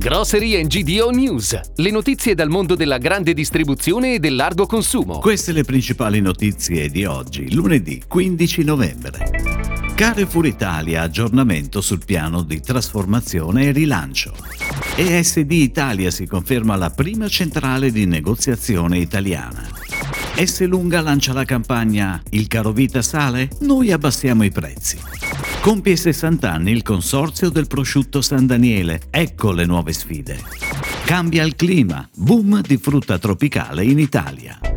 Grocery GDO News, le notizie dal mondo della grande distribuzione e del largo consumo. Queste le principali notizie di oggi, lunedì 15 novembre. Carrefour Italia aggiornamento sul piano di trasformazione e rilancio. ESD Italia si conferma la prima centrale di negoziazione italiana. S Lunga lancia la campagna Il caro vita sale? Noi abbassiamo i prezzi. Compie 60 anni il consorzio del prosciutto San Daniele. Ecco le nuove sfide. Cambia il clima. Boom di frutta tropicale in Italia.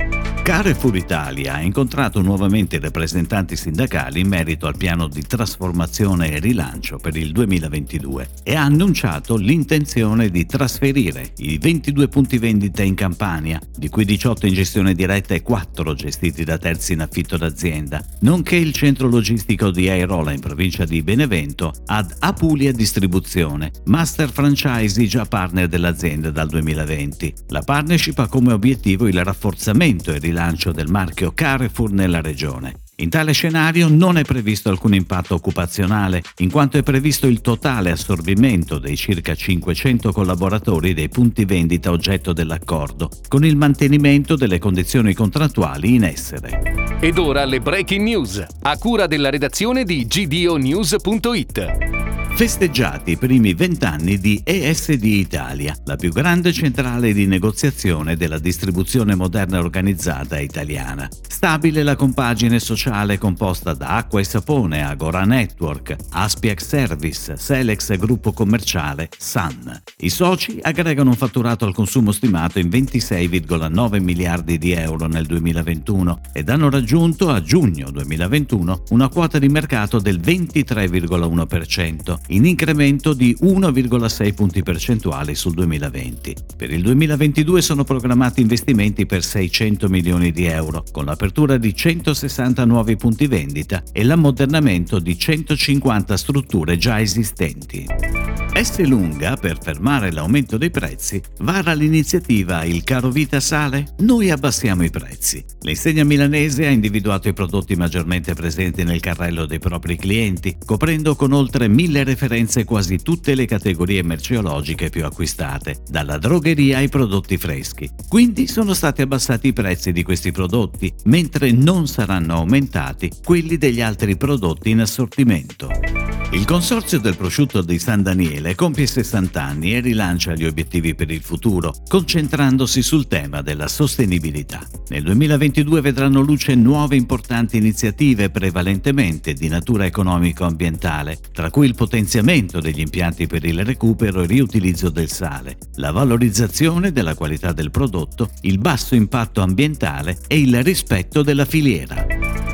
Carrefour Italia ha incontrato nuovamente i rappresentanti sindacali in merito al piano di trasformazione e rilancio per il 2022 e ha annunciato l'intenzione di trasferire i 22 punti vendita in Campania, di cui 18 in gestione diretta e 4 gestiti da terzi in affitto d'azienda, nonché il centro logistico di Airola in provincia di Benevento ad Apulia Distribuzione, master franchise già partner dell'azienda dal 2020. La partnership ha come obiettivo il rafforzamento e il rilancio del marchio Carrefour nella regione. In tale scenario non è previsto alcun impatto occupazionale, in quanto è previsto il totale assorbimento dei circa 500 collaboratori dei punti vendita oggetto dell'accordo, con il mantenimento delle condizioni contrattuali in essere. Ed ora le breaking news, a cura della redazione di gdonews.it. Festeggiati i primi vent'anni di ESD Italia, la più grande centrale di negoziazione della distribuzione moderna organizzata italiana. Stabile la compagine sociale composta da Acqua e Sapone, Agora Network, Aspiac Service, Selex Gruppo Commerciale, Sun. I soci aggregano un fatturato al consumo stimato in 26,9 miliardi di euro nel 2021 ed hanno raggiunto a giugno 2021 una quota di mercato del 23,1% in incremento di 1,6 punti percentuali sul 2020. Per il 2022 sono programmati investimenti per 600 milioni di euro, con l'apertura di 160 nuovi punti vendita e l'ammodernamento di 150 strutture già esistenti. S. Lunga, per fermare l'aumento dei prezzi, vara l'iniziativa Il caro vita sale? Noi abbassiamo i prezzi. L'insegna milanese ha individuato i prodotti maggiormente presenti nel carrello dei propri clienti, coprendo con oltre mille referenze quasi tutte le categorie merceologiche più acquistate, dalla drogheria ai prodotti freschi. Quindi sono stati abbassati i prezzi di questi prodotti, mentre non saranno aumentati quelli degli altri prodotti in assortimento. Il consorzio del prosciutto di San Daniele compie 60 anni e rilancia gli obiettivi per il futuro, concentrandosi sul tema della sostenibilità. Nel 2022 vedranno luce nuove importanti iniziative prevalentemente di natura economico-ambientale, tra cui il potenziamento degli impianti per il recupero e riutilizzo del sale, la valorizzazione della qualità del prodotto, il basso impatto ambientale e il rispetto della filiera.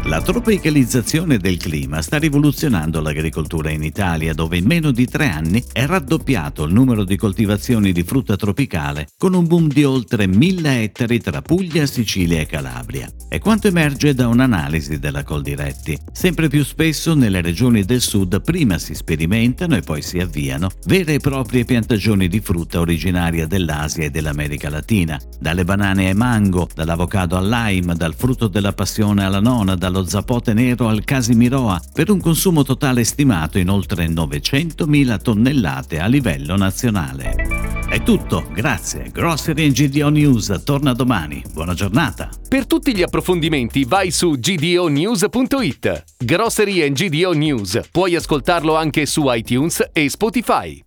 La tropicalizzazione del clima sta rivoluzionando l'agricoltura in Italia, dove in meno di tre anni è raddoppiato il numero di coltivazioni di frutta tropicale, con un boom di oltre 1000 ettari tra Puglia, Sicilia e Calabria. È quanto emerge da un'analisi della Coldiretti. Sempre più spesso nelle regioni del sud prima si sperimentano e poi si avviano vere e proprie piantagioni di frutta originaria dell'Asia e dell'America Latina, dalle banane ai mango, dall'avocado al lime, dal frutto della passione alla nona, dallo zapote nero al Casimiroa per un consumo totale stimato in oltre 900.000 tonnellate a livello nazionale. È tutto, grazie. Grocery GDO News torna domani. Buona giornata. Per tutti gli approfondimenti vai su gdonews.it. Grocery GDO News. Puoi ascoltarlo anche su iTunes e Spotify.